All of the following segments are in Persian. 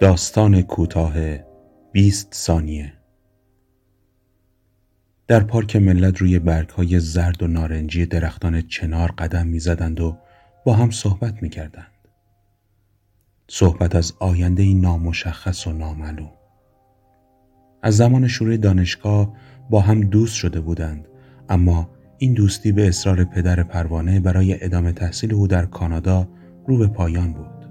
داستان کوتاه 20 ثانیه در پارک ملت روی های زرد و نارنجی درختان چنار قدم می‌زدند و با هم صحبت می‌کردند. صحبت از آینده نامشخص و نامعلوم. از زمان شروع دانشگاه با هم دوست شده بودند اما این دوستی به اصرار پدر پروانه برای ادامه تحصیل او در کانادا رو به پایان بود.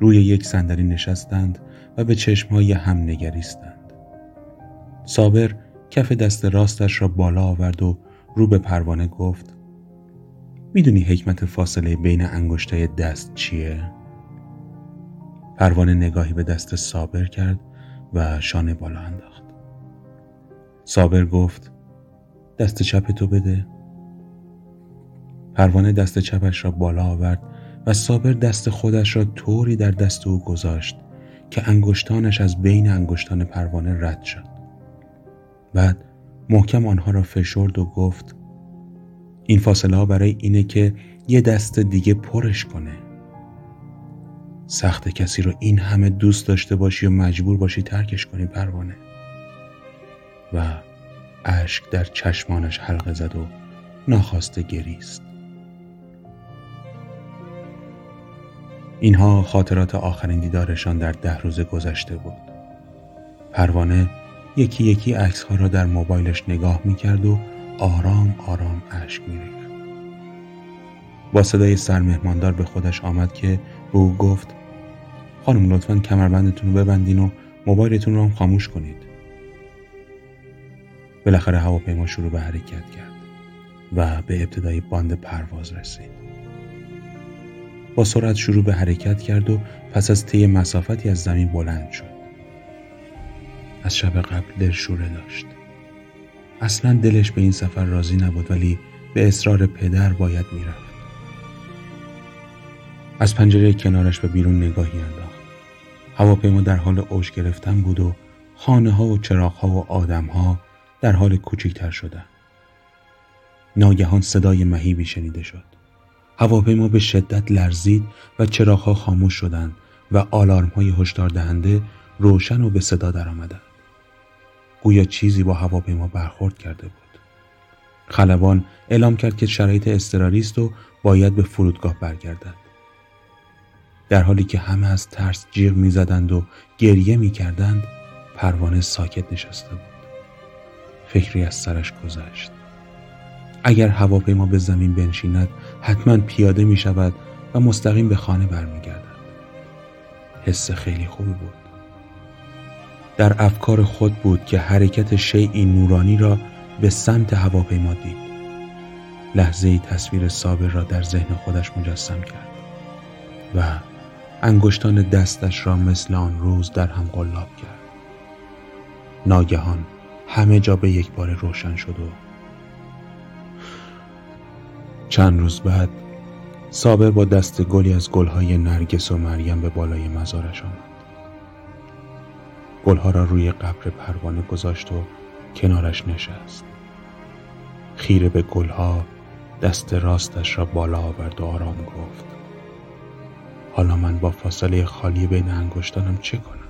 روی یک صندلی نشستند و به چشمهای هم نگریستند. صابر کف دست راستش را بالا آورد و رو به پروانه گفت می‌دونی حکمت فاصله بین انگشتای دست چیه؟ پروانه نگاهی به دست صابر کرد و شانه بالا انداخت. صابر گفت دست چپ تو بده. پروانه دست چپش را بالا آورد و صابر دست خودش را طوری در دست او گذاشت که انگشتانش از بین انگشتان پروانه رد شد. بعد محکم آنها را فشرد و گفت این فاصله ها برای اینه که یه دست دیگه پرش کنه. سخت کسی رو این همه دوست داشته باشی و مجبور باشی ترکش کنی پروانه. و اشک در چشمانش حلقه زد و ناخواسته گریست. اینها خاطرات آخرین دیدارشان در ده روز گذشته بود. پروانه یکی یکی عکس ها را در موبایلش نگاه می کرد و آرام آرام اشک می ریخت. با صدای سرمهماندار به خودش آمد که به او گفت خانم لطفا کمربندتون رو ببندین و موبایلتون رو هم خاموش کنید. بالاخره هواپیما شروع به حرکت کرد و به ابتدای باند پرواز رسید. با سرعت شروع به حرکت کرد و پس از طی مسافتی از زمین بلند شد. از شب قبل دلشوره داشت. اصلا دلش به این سفر راضی نبود ولی به اصرار پدر باید می‌رفت. از پنجره کنارش به بیرون نگاهی انداخت. هواپیما در حال اوج گرفتن بود و خانه ها و چراغ ها و آدم ها در حال کوچکتر شدن. ناگهان صدای مهیبی شنیده شد. هواپیما به شدت لرزید و چراغها خاموش شدند و آلارم های هشدار دهنده روشن و به صدا درآمدند. گویا چیزی با هواپیما برخورد کرده بود. خلبان اعلام کرد که شرایط اضطراری است و باید به فرودگاه برگردد. در حالی که همه از ترس جیغ می‌زدند و گریه می‌کردند پروانه ساکت نشسته بود. فکری از سرش گذشت. اگر هواپیما به زمین بنشیند حتما پیاده می شود و مستقیم به خانه برمیگردد. حس خیلی خوبی بود. در افکار خود بود که حرکت شیعی نورانی را به سمت هواپیما دید. لحظه ای تصویر صابر را در ذهن خودش مجسم کرد و انگشتان دستش را مثل آن روز در هم قلاب کرد. ناگهان همه جا به یک بار روشن شد و چند روز بعد صابر با دست گلی از گلهای نرگس و مریم به بالای مزارش آمد. گلها را روی قبر پروانه گذاشت و کنارش نشست. خیره به گلها دست راستش را بالا آورد و آرام گفت. حالا من با فاصله خالی بین انگشتانم چه کنم؟